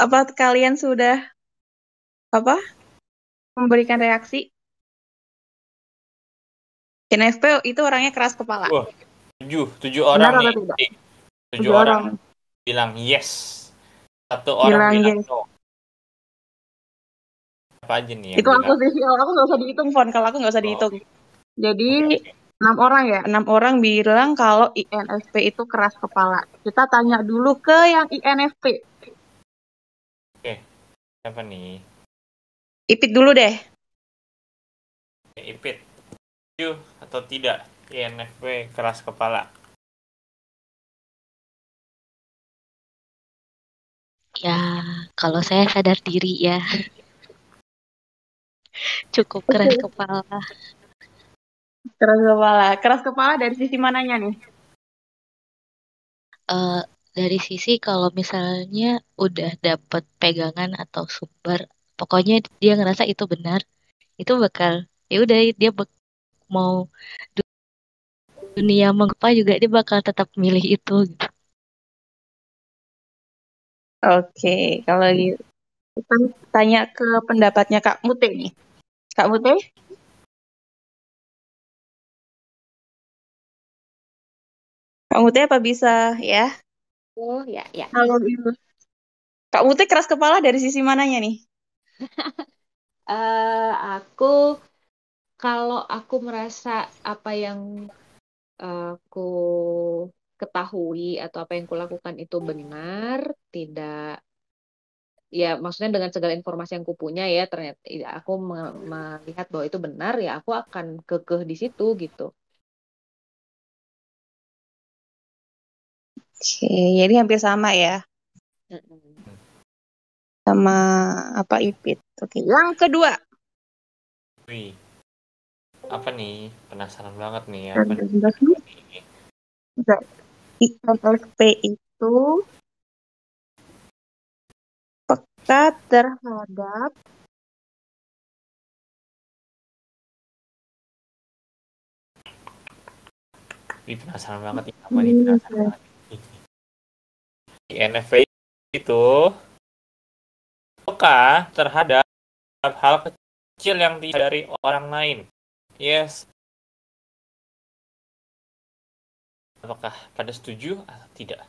Apa kalian sudah apa memberikan reaksi? INFP itu orangnya keras kepala. Wah, tujuh, tujuh orang Benar nih. Tujuh, Tujuh orang. bilang yes. Satu orang Bilang bilang yes. no. Apa aja nih yang Itu aku bilang? sih, kalau aku nggak usah dihitung, Fon. Kalau aku nggak usah Oh. dihitung. Jadi enam orang ya, enam orang bilang kalau INFP itu keras kepala. Kita tanya dulu ke yang INFP. Siapa nih? Ipit dulu deh. Oke, Ipit. Setuju atau tidak? INFP keras kepala. Ya, kalau saya sadar diri ya. Cukup keras kepala. Keras kepala. Keras kepala dari sisi mananya nih? Eh, dari sisi kalau misalnya udah dapet pegangan atau sumber, pokoknya dia ngerasa itu benar, itu bakal ya udah dia bak- mau du- dunia mengapa juga dia bakal tetap milih itu gitu. Oke, kalau gitu. Kita tanya ke pendapatnya Kak Mute nih. Kak Mute? Kak Mute apa bisa ya? Oh, ya, ya. Kalau gitu. Kak Mute keras kepala dari sisi mananya nih? Eh, aku kalau aku merasa apa yang aku ketahui atau apa yang kulakukan itu benar, tidak ya maksudnya dengan segala informasi yang kupunya ya ternyata ya, aku me- melihat bahwa itu benar ya aku akan kekeh di situ gitu. Oke, jadi hampir sama ya. Sama apa Ipit. Oke, yang kedua. Wih. Apa nih? Penasaran banget nih. Dan Apa nih? itu peka terhadap Wih, penasaran banget nih. Apa nih? Penasaran Hmm, banget. INFP itu peka terhadap hal kecil yang tidak dari orang lain. Yes. Apakah pada setuju atau tidak?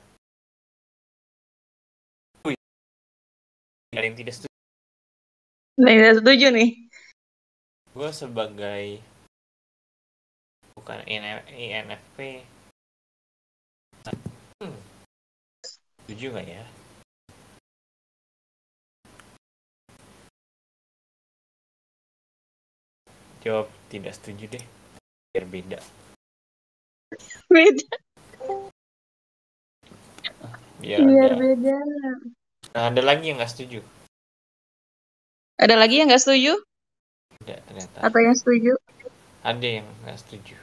Ada yang tidak setuju. Tidak setuju nih. Gue sebagai bukan INFP. Setuju nggak ya? Jawab tidak setuju deh. Biar beda. Beda. Biar Biar ada. beda. Nah, ada lagi yang nggak setuju. Ada lagi yang nggak setuju? Ada ternyata. Atau yang setuju? Ada yang nggak setuju.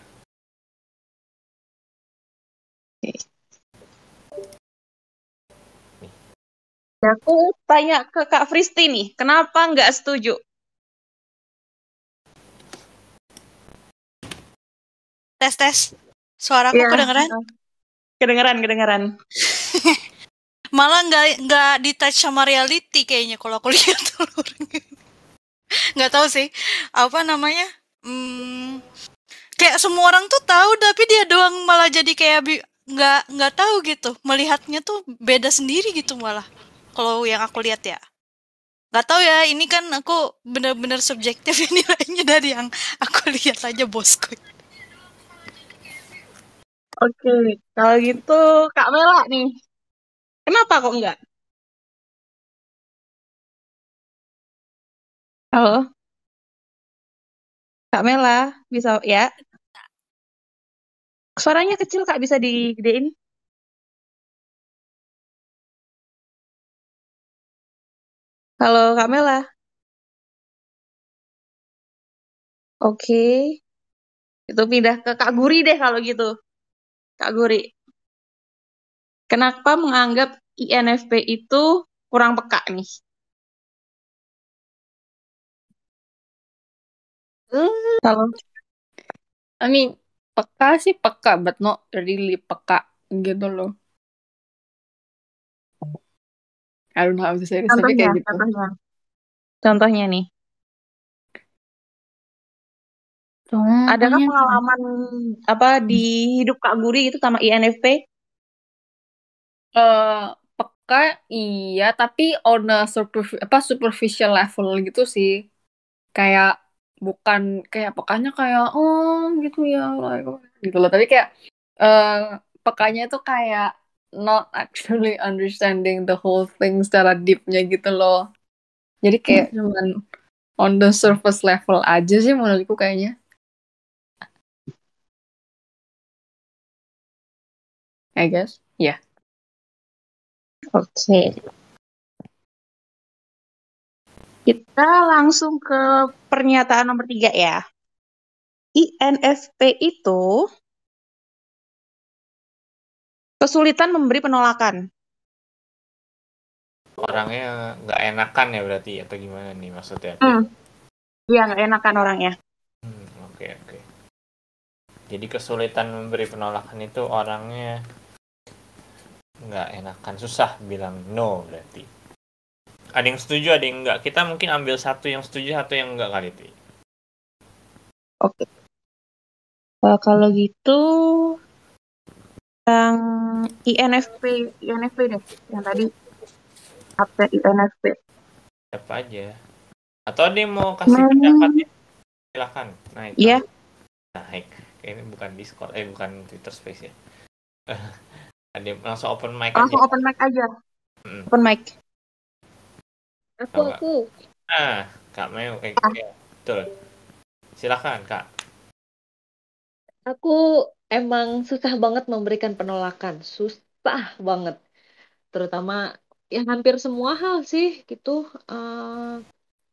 Ya, aku tanya ke Kak Fristi nih, kenapa nggak setuju? Tes tes. Suaraku Iya, kedengeran? kedengeran, kedengeran. Malah nggak nggak di touch sama reality kayaknya kalau aku lihat. Nggak tahu sih apa namanya. Hmm, kayak semua orang tuh tahu tapi dia doang malah jadi kayak nggak nggak tahu gitu. Melihatnya tuh beda sendiri gitu malah. Kalau yang aku lihat ya. Nggak tahu ya, ini kan aku bener-bener subjektif ya nilainya dari yang aku lihat aja bosku. Oke, kalau gitu Kak Mela nih, kenapa kok enggak? Halo, Kak Mela, bisa ya? Suaranya kecil Kak, bisa digedein? Halo, Kak Mela. Oke, itu pindah ke Kak Guri deh kalau gitu. Kak Guri, kenapa menganggap INFP itu kurang peka nih? Hmm, I mean, peka sih peka, but not really peka gitu loh. I don't know how to say this, tapi Contohnya, kayak gitu. contohnya. Contohnya nih. Adakah Contohnya, pengalaman apa di hidup Kak Guri itu sama INFP? eh peka iya, tapi on a superf- apa superficial level gitu sih. Kayak bukan kayak pekanya kayak oh gitu ya like, oh, gitu loh. Tapi kayak eh pekanya itu kayak not actually understanding the whole thing secara deepnya gitu loh. Jadi kayak cuman on the surface level aja sih menurutku kayaknya. I guess. Ya. Oke. Kita langsung ke pernyataan nomor tiga ya. INFP itu kesulitan memberi penolakan. Orangnya nggak enakan ya berarti atau gimana nih maksudnya? Hmm. Iya, nggak enakan orangnya. Hmm, oke oke. Jadi kesulitan memberi penolakan itu orangnya nggak enakan, susah bilang no berarti. Ada yang setuju, ada yang enggak. Kita mungkin ambil satu yang setuju, satu yang enggak kali itu. Oke. Eh, kalau gitu, yang INFP, INFP deh, yang tadi update INFP. Siapa aja. Atau yang mau kasih Hmm. pendapatnya? Silakan. Naik. Iya. Naik. Ini bukan Discord, eh bukan Twitter Space ya. ada langsung open mic Langsung aja. open mic aja. Mm. Open mic. Aku, Apa? aku. Ah, Kak Meo, eh, Ah. ya, betul. Silakan Kak. Aku emang susah banget memberikan penolakan, susah banget. Terutama ya hampir semua hal sih gitu. eh,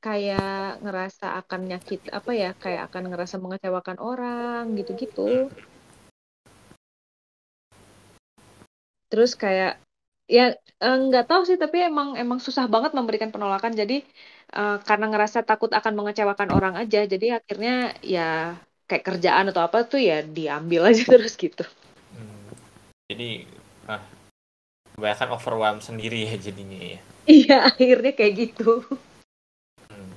kayak ngerasa akan nyakit apa ya, kayak akan ngerasa mengecewakan orang gitu-gitu. Terus kayak ya eh, nggak tahu sih tapi emang emang susah banget memberikan penolakan. Jadi eh, karena ngerasa takut akan mengecewakan orang aja, jadi akhirnya ya kayak kerjaan atau apa tuh ya diambil aja terus gitu. Hmm, Jadi, ah, kebanyakan overwhelm sendiri ya jadinya ya. Iya, akhirnya kayak gitu. Hmm.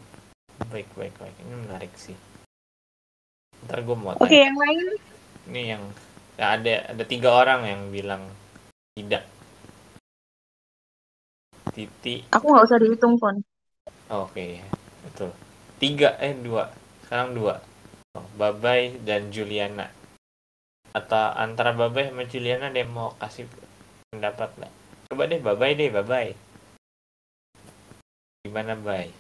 Baik, baik, baik. Ini menarik sih. Ntar gue mau Oke, tanya. yang lain? Ini yang ya ada ada tiga orang yang bilang tidak. Titi, Aku nggak usah dihitung, Pon. oh, oke, betul. Tiga, eh dua. Sekarang dua. Babay dan Juliana. Atau antara Babay sama Juliana dia mau kasih pendapat nggak? Coba deh Babay deh, Babay. Gimana Bay?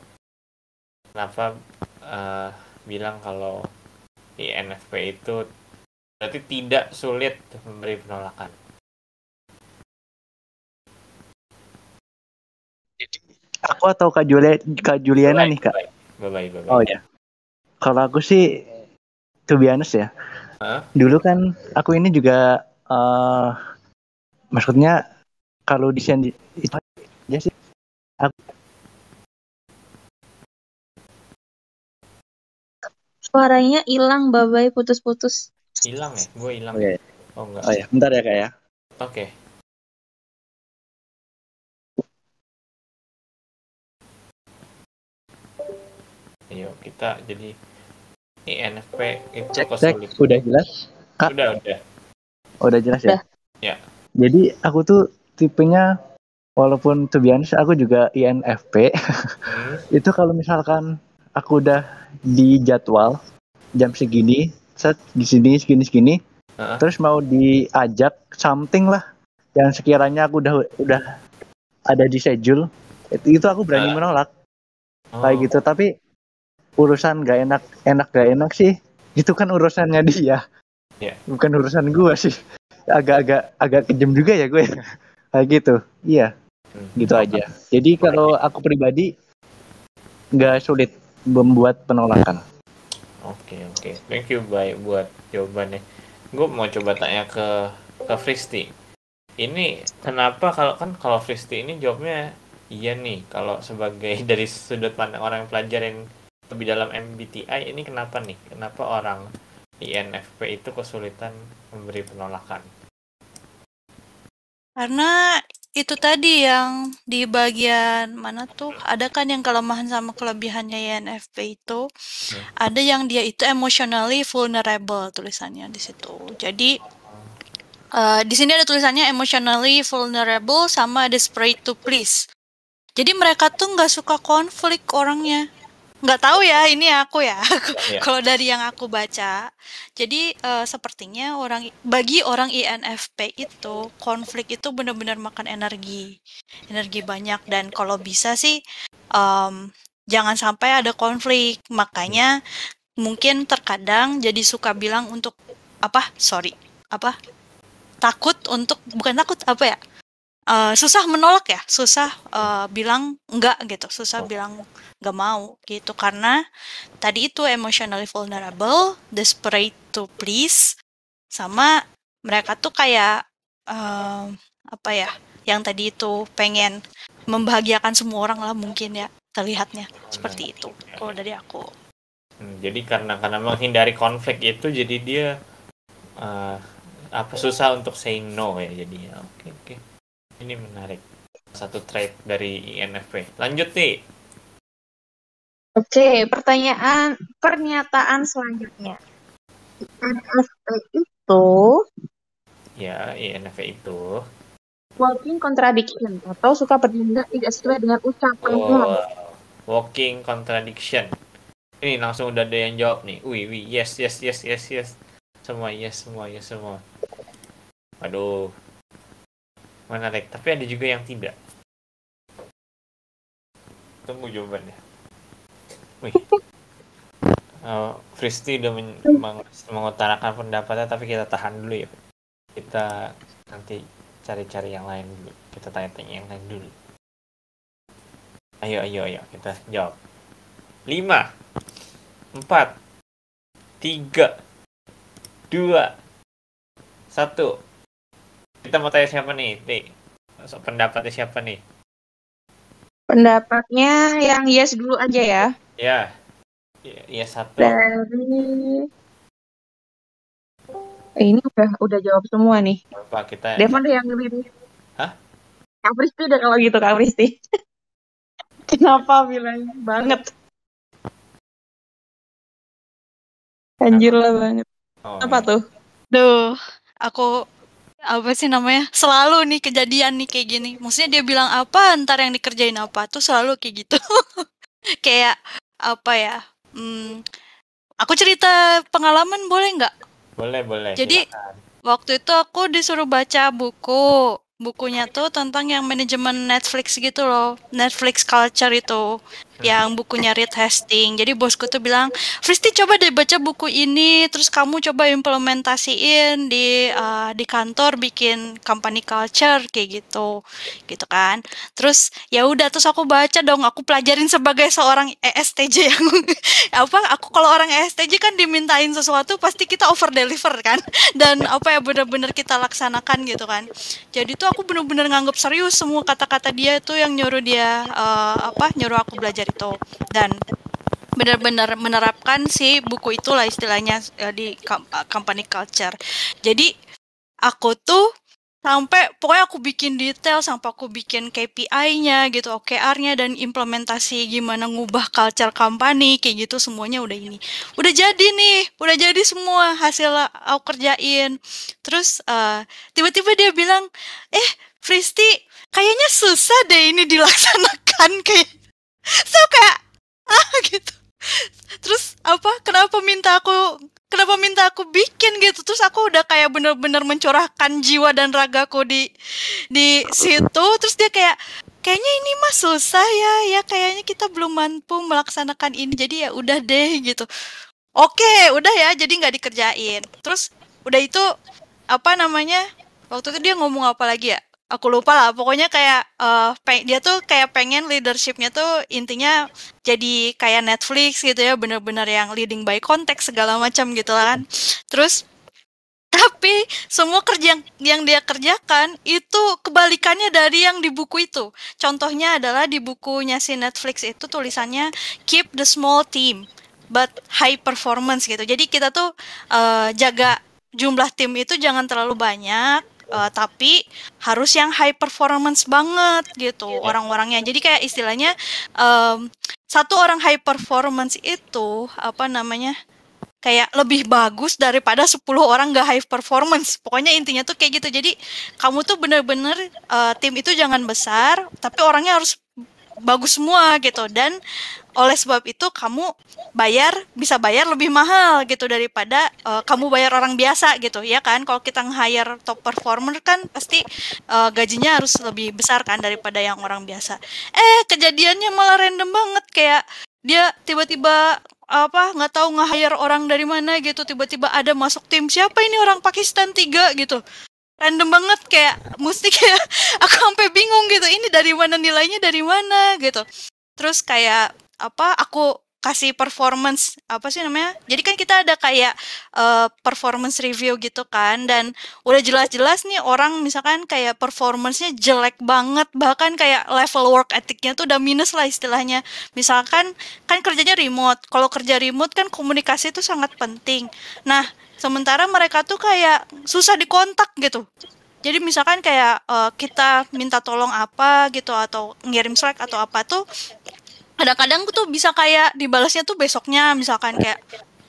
Kenapa eh, bilang kalau INFP itu berarti tidak sulit memberi penolakan? Aku atau Kak, Julia, Kak Juliana nih Kak? Babay, babay. Oh ya. Kalau aku sih, to be honest ya. Hah? Dulu kan aku ini juga, eh maksudnya kalau desain di- itu aja sih. Suaranya hilang, babai putus-putus. Hilang ya? Gue hilang. Iya. Oh enggak. Oh ya, bentar ya Kak ya. Oke. Ayo kita jadi INFP itu Cek, cek. kesulitan. Udah jelas? Kak. Udah, udah. Udah jelas ya? Udah. Ya. Jadi aku tuh tipenya, walaupun to be honest, aku juga INFP. Hmm, itu kalau misalkan aku udah di jadwal jam segini, set di sini segini segini, Heeh. terus mau diajak something lah yang sekiranya aku udah udah ada di schedule, itu, itu aku berani Ah. menolak oh, kayak gitu. Tapi urusan gak enak enak gak enak sih, itu kan urusannya dia, Iya. bukan urusan gua sih. Agak-agak agak kejam juga ya gue, kayak gitu. Iya hmm. gitu aja. Jadi kalau aku pribadi nggak sulit membuat penolakan. Oke, oke. Thank you, baik buat jawabannya. Gue mau coba tanya ke ke Fristi. Ini kenapa kalau kan kalau Fristi ini jawabnya iya nih kalau sebagai dari sudut pandang orang yang pelajarin lebih dalam MBTI ini kenapa nih? Kenapa orang INFP itu kesulitan memberi penolakan? Karena itu tadi yang di bagian mana tuh ada kan yang kelemahan sama kelebihannya INFP itu Ya. ada yang dia itu emotionally vulnerable tulisannya di situ. Jadi eh, di sini ada tulisannya emotionally vulnerable sama desperate to please. Jadi mereka tuh nggak suka konflik orangnya. Nggak tahu ya, ini aku ya. Iya. Kalau dari yang aku baca, jadi eh, sepertinya orang bagi orang INFP itu konflik itu benar-benar makan energi, energi banyak dan kalau bisa sih em, jangan sampai ada konflik. Makanya mungkin terkadang jadi suka bilang untuk apa? Sorry, apa? Takut untuk bukan takut apa ya? Eh, susah menolak ya, susah eh, bilang enggak gitu, susah bilang nggak mau gitu karena tadi itu emotionally vulnerable, desperate to please, sama mereka tuh kayak eh, apa ya, yang tadi itu pengen membahagiakan semua orang lah mungkin ya terlihatnya seperti itu kalau dari aku. Hmm, jadi karena karena menghindari konflik itu jadi dia eh, apa susah untuk say no ya jadinya. Oke oke. Ini menarik. Satu trait dari INFP. Lanjut nih. Oke, pertanyaan pernyataan selanjutnya. INFP itu Ya, INFP itu. walking contradiction atau suka bertindak tidak sesuai dengan ucapannya. Oh, walking contradiction. Ini langsung udah ada yang jawab nih. Wih, wih, yes, yes, yes, yes, yes. Semua yes, semua yes, semua. Waduh. Menarik. Tapi ada juga yang tidak. Tunggu jawabannya. Wih. Oh, Fristi udah men- meng- mengutarakan pendapatnya, tapi kita tahan dulu ya. Kita nanti cari-cari yang lain dulu. Kita tanya-tanya yang lain dulu. Ayo, ayo, ayo. Kita jawab. 5, 4, 3, 2, 1. Kita mau tanya siapa nih? So, Pendapatnya siapa nih? Pendapatnya yang yes dulu aja ya. Ya. Ya, satu. Dari Eh, ini udah udah jawab semua nih. Apa kita? Devon deh yang lebih. Hah? Kak Pristi deh kalau gitu Kak Pristi. Kenapa bilang banget? Anjir lah banget. Oh, Apa tuh? Duh, aku apa sih namanya? Selalu nih kejadian nih kayak gini. Maksudnya dia bilang apa, ntar yang dikerjain apa tuh selalu kayak gitu. kayak apa ya? Hmm, aku cerita pengalaman boleh nggak? Boleh, boleh. Jadi silakan. waktu itu aku disuruh baca buku. Bukunya tuh tentang yang manajemen Netflix gitu loh. Netflix culture itu. Yang bukunya Reed Hastings. Jadi bosku tuh bilang, Fristi coba deh baca buku ini. Terus kamu coba implementasiin di eh, di kantor bikin company culture kayak gitu. Gitu kan. Terus ya udah terus aku baca dong. Aku pelajarin sebagai seorang ESTJ yang apa aku kalau orang ESTJ kan dimintain sesuatu pasti kita over deliver kan dan apa ya benar-benar kita laksanakan gitu kan jadi tuh aku benar-benar nganggap serius semua kata-kata dia itu yang nyuruh dia eh, apa nyuruh aku belajar itu dan benar-benar menerapkan si buku itulah istilahnya eh, di eh, company culture jadi aku tuh sampai pokoknya aku bikin detail sampai aku bikin KPI-nya gitu, OKR-nya dan implementasi gimana ngubah culture company kayak gitu semuanya udah ini. Udah jadi nih, udah jadi semua hasil aku kerjain. Terus eh, tiba-tiba dia bilang, "Eh, Fristi, kayaknya susah deh ini dilaksanakan kayak." So kayak ah gitu. Terus apa? Kenapa minta aku kenapa minta aku bikin gitu terus aku udah kayak bener-bener mencurahkan jiwa dan ragaku di di situ terus dia kayak kayaknya ini mah susah ya ya kayaknya kita belum mampu melaksanakan ini jadi ya udah deh gitu oke udah ya jadi nggak dikerjain terus udah itu apa namanya waktu itu dia ngomong apa lagi ya aku lupa lah pokoknya kayak eh, pe- dia tuh kayak pengen leadershipnya tuh intinya jadi kayak Netflix gitu ya bener-bener yang leading by context segala macam gitu lah kan terus tapi semua kerja yang, yang dia kerjakan itu kebalikannya dari yang di buku itu. Contohnya adalah di bukunya si Netflix itu tulisannya keep the small team but high performance gitu. Jadi kita tuh eh, jaga jumlah tim itu jangan terlalu banyak Eh, tapi harus yang high performance banget gitu orang-orangnya. Jadi kayak istilahnya em, satu orang high performance itu apa namanya? kayak lebih bagus daripada 10 orang gak high performance. Pokoknya intinya tuh kayak gitu. Jadi kamu tuh bener-bener eh, tim itu jangan besar, tapi orangnya harus bagus semua gitu. Dan oleh sebab itu kamu bayar bisa bayar lebih mahal gitu daripada eh, kamu bayar orang biasa gitu ya kan. Kalau kita nge-hire top performer kan pasti eh, gajinya harus lebih besar kan daripada yang orang biasa. Eh kejadiannya malah random banget kayak dia tiba-tiba apa nggak tahu nge-hire orang dari mana gitu tiba-tiba ada masuk tim siapa ini orang Pakistan tiga gitu random banget kayak mesti kayak aku sampai bingung gitu ini dari mana nilainya dari mana gitu terus kayak apa aku kasih performance apa sih namanya? Jadi kan kita ada kayak eh, performance review gitu kan dan udah jelas-jelas nih orang misalkan kayak performance-nya jelek banget bahkan kayak level work ethic-nya tuh udah minus lah istilahnya. Misalkan kan kerjanya remote kalau kerja remote kan komunikasi itu sangat penting. Nah sementara mereka tuh kayak susah dikontak gitu. Jadi misalkan kayak eh, kita minta tolong apa gitu atau ngirim Slack atau apa tuh kadang-kadang tuh bisa kayak dibalasnya tuh besoknya misalkan kayak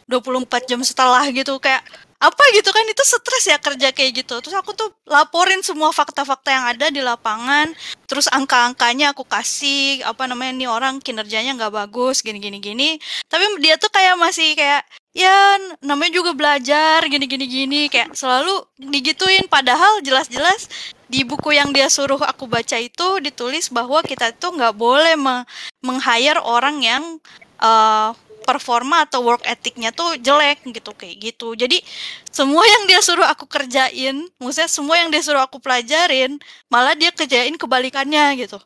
24 jam setelah gitu kayak apa gitu kan itu stres ya kerja kayak gitu. Terus aku tuh laporin semua fakta-fakta yang ada di lapangan terus angka-angkanya aku kasih apa namanya nih orang kinerjanya nggak bagus gini gini gini tapi dia tuh kayak masih kayak ya namanya juga belajar gini gini gini kayak selalu digituin. Padahal jelas-jelas di buku yang dia suruh aku baca itu ditulis bahwa kita tuh nggak boleh me- meng-hire orang yang eh, performa atau work ethicnya tuh jelek gitu kayak gitu. Jadi semua yang dia suruh aku kerjain maksudnya semua yang dia suruh aku pelajarin malah dia kerjain kebalikannya gitu.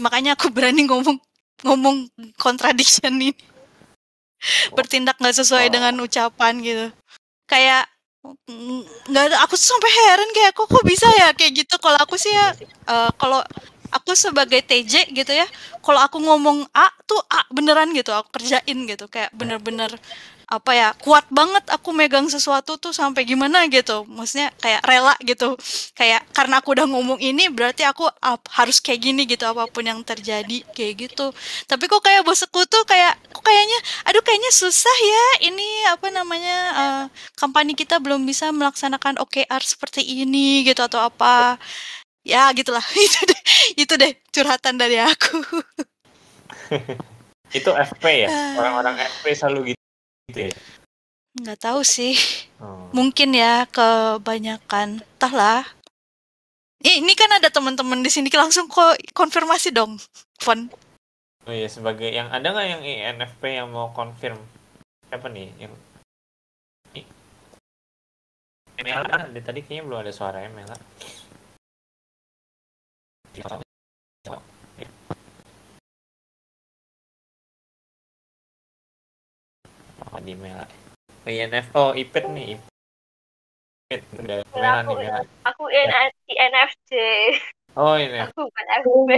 Makanya aku berani ngomong ngomong contradiction ini bertindak nggak sesuai dengan ucapan gitu. Kayak nggak ada aku tuh sampai heran kayak kok kok bisa ya? Kayak gitu. Kalau aku sih ya eh, kalau aku sebagai TJ gitu ya kalau aku ngomong A tuh A beneran gitu aku kerjain gitu. Kayak bener-bener apa ya kuat banget aku megang sesuatu tuh sampai gimana gitu. Maksudnya kayak rela gitu. Kayak karena aku udah ngomong ini berarti aku ap- harus kayak gini gitu apa pun yang terjadi kayak gitu. Tapi kok kayak bosku tuh kayak kok kayaknya aduh kayaknya susah ya ini apa namanya eh, company kita belum bisa melaksanakan OKR seperti ini gitu atau apa. Ya gitulah. Itu deh itu deh curhatan dari aku. Itu FP ya? Orang-orang FP selalu gitu, gitu ya? nggak tahu sih Oh. mungkin ya kebanyakan entahlah Eh, ini kan ada teman-teman di sini langsung kok konfirmasi dong Fon Oh iya, sebagai yang ada nggak yang INFP yang mau confirm? Siapa nih? Yang. Mela, dari tadi kayaknya belum ada suaranya Mela. Oh, di Mela. Oh, INF, oh Ipet nih. Ipet, udah Mela nih Mela. Aku INFJ. Oh ini. Aku bukan FB.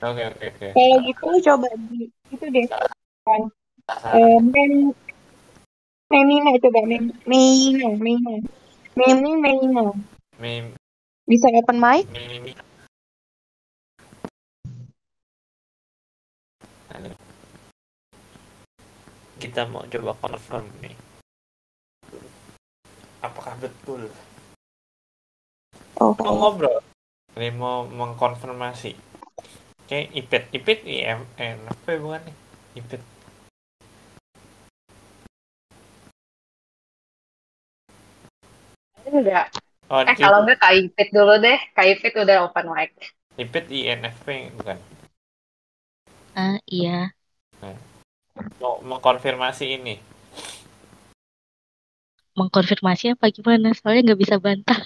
Oke oke oke. Kayak gitu coba di itu deh. Kan. Eh, mem Memina coba mem Meina Meina Memi Meina Mim, bisa open mic mim, mim. Halo. Kita mau coba confirm nih. Apakah betul? oh, Mau ngobrol. Ini mau mengkonfirmasi. Oke, IPET. IPET IM, NFP bukan nih? IPET. Enggak. Oh, Eh kalau enggak Kaipit dulu deh. Kaipit udah open mic. IPET INFP bukan? Ah, iya. Mau mengkonfirmasi ini. Mengkonfirmasi apa gimana? Soalnya nggak bisa bantah.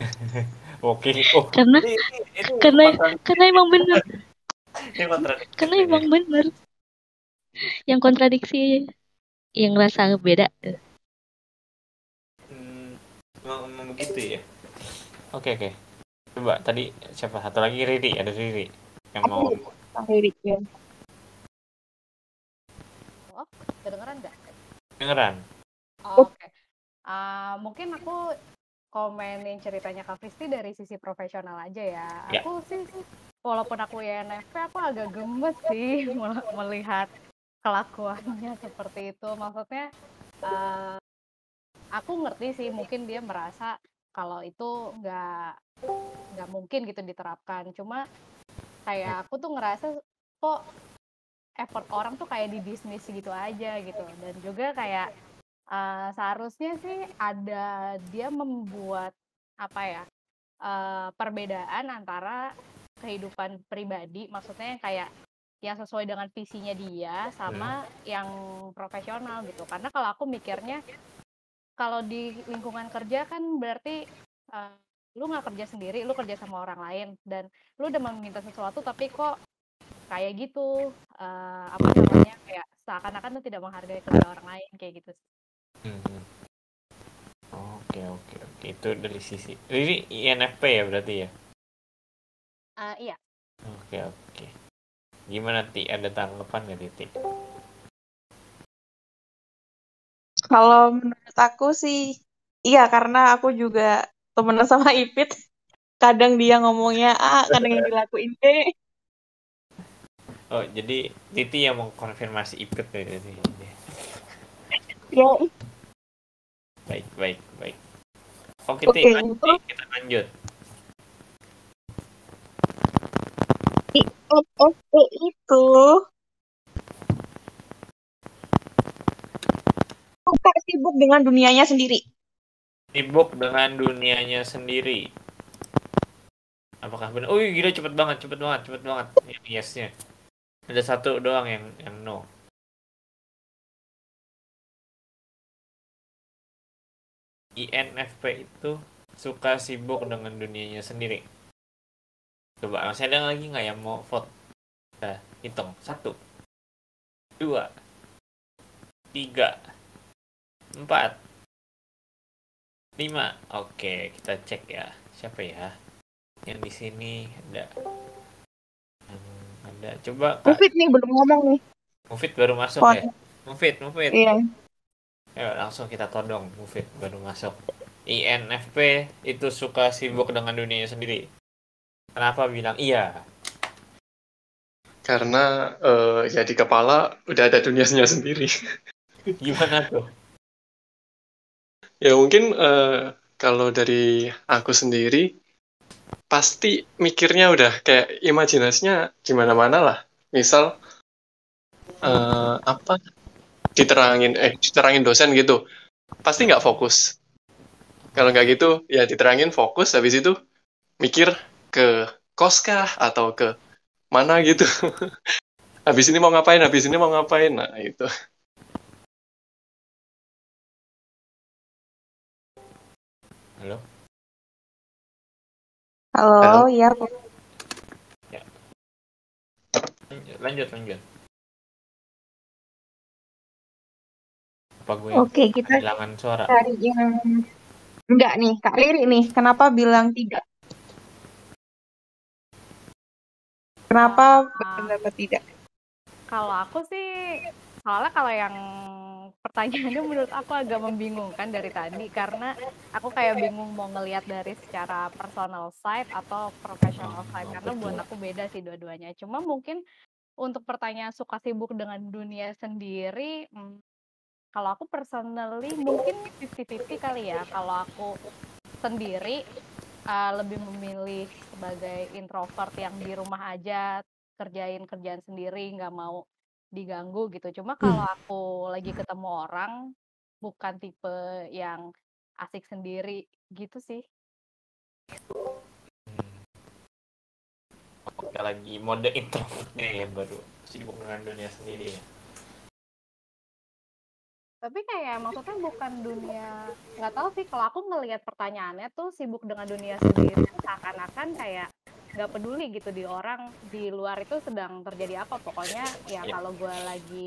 Oke. Oh, Karena ini, ini, karena karena emang bener. ini kontradiksi Karena emang bener. Yang kontradiksi yang rasa beda. Hmm, memang, begitu ya. Oke oke. Coba tadi siapa satu lagi Riri ada Riri yang mau lirik ya Oh, kedengeran nggak? dengeran. Oh, Oke. Ah, mungkin aku komenin ceritanya Kak Fristi dari sisi profesional aja ya. Ya. Aku sih walaupun aku INFP aku agak gemes sih mel- melihat kelakuannya seperti itu. Maksudnya eh, aku ngerti sih mungkin dia merasa kalau itu nggak nggak mungkin gitu diterapkan. Cuma kayak aku tuh ngerasa kok effort orang tuh kayak di bisnis gitu aja gitu. Dan juga kayak eh, seharusnya sih ada dia membuat apa ya eh, perbedaan antara kehidupan pribadi maksudnya yang kayak yang sesuai dengan visinya dia sama yang profesional gitu. Karena kalau aku mikirnya kalau di lingkungan kerja kan berarti eh, lu nggak kerja sendiri lu kerja sama orang lain. Dan lu udah meminta sesuatu tapi kok kayak gitu eh, apa namanya kayak seakan-akan tuh tidak menghargai kerja orang lain kayak gitu sih. Hmm. Oke oke oke itu dari sisi ini INFP ya berarti ya. Eh, iya Oke oke. Gimana ti ada tanggapan nggak titik? Kalau menurut aku sih, iya karena aku juga temenan sama Ipit. Kadang dia ngomongnya A, kadang yang dilakuin B. Oh jadi Titi yang mengkonfirmasi ikut ya. Ya, Baik baik baik. Oke Oke, Ti, lanjut, kita lanjut. INFP itu suka sibuk dengan dunianya sendiri. Sibuk dengan dunianya sendiri. Apakah benar? Oh iya, gila cepet banget, cepet banget, cepet banget. Yang yesnya. Ada satu doang yang yang no. INFP itu suka sibuk dengan dunianya sendiri. Coba masih ada lagi nggak yang mau vote? Kita hitung satu, dua, tiga, empat, lima. Oke, kita cek ya. Siapa ya? Yang di sini ada. Ada. Coba Kak Mufid nih belum ngomong nih. Mufid baru masuk Wah. ya. Mufid, Mufid. Iya. Ayo langsung kita todong Mufid baru masuk. INFP itu suka sibuk dengan dunianya sendiri. Kenapa bilang iya? Karena eh, ya di kepala udah ada dunianya sendiri. Gimana tuh? Ya mungkin eh, kalau dari aku sendiri pasti mikirnya udah kayak imajinasinya gimana-mana lah. Misal eh, apa diterangin eh diterangin dosen gitu, pasti nggak fokus. Kalau nggak gitu ya diterangin fokus, habis itu mikir ke kos kah atau ke mana gitu. habis ini mau ngapain, habis ini mau ngapain. Nah itu. Halo? Halo, Halo. iya. Lanjut, lanjut. lanjut. Apa gue Oke, kita kehilangan suara? cari yang enggak nih, Kak Riri nih. Kenapa bilang tidak? Kenapa berpendapat tidak? Kalau aku sih, soalnya kalau yang pertanyaannya menurut aku agak membingungkan dari tadi karena aku kayak bingung mau ngelihat dari secara personal side atau professional side karena buat aku beda sih dua-duanya. Cuma mungkin untuk pertanyaan suka sibuk dengan dunia sendiri, hmm, kalau aku personally mungkin 50-50 kali ya. Kalau aku sendiri uh, lebih memilih sebagai introvert yang di rumah aja kerjain kerjaan sendiri nggak mau diganggu gitu. Cuma kalau aku lagi ketemu orang bukan tipe yang asik sendiri gitu sih. Kita lagi mode introvertnya ya baru sibuk dengan dunia sendiri ya. tapi kayak maksudnya bukan dunia nggak tahu sih. Kalau aku ngelihat pertanyaannya tuh sibuk dengan dunia sendiri seakan-akan kayak nggak peduli gitu di orang di luar itu sedang terjadi apa pokoknya ya Iya. kalau gue lagi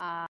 Ah,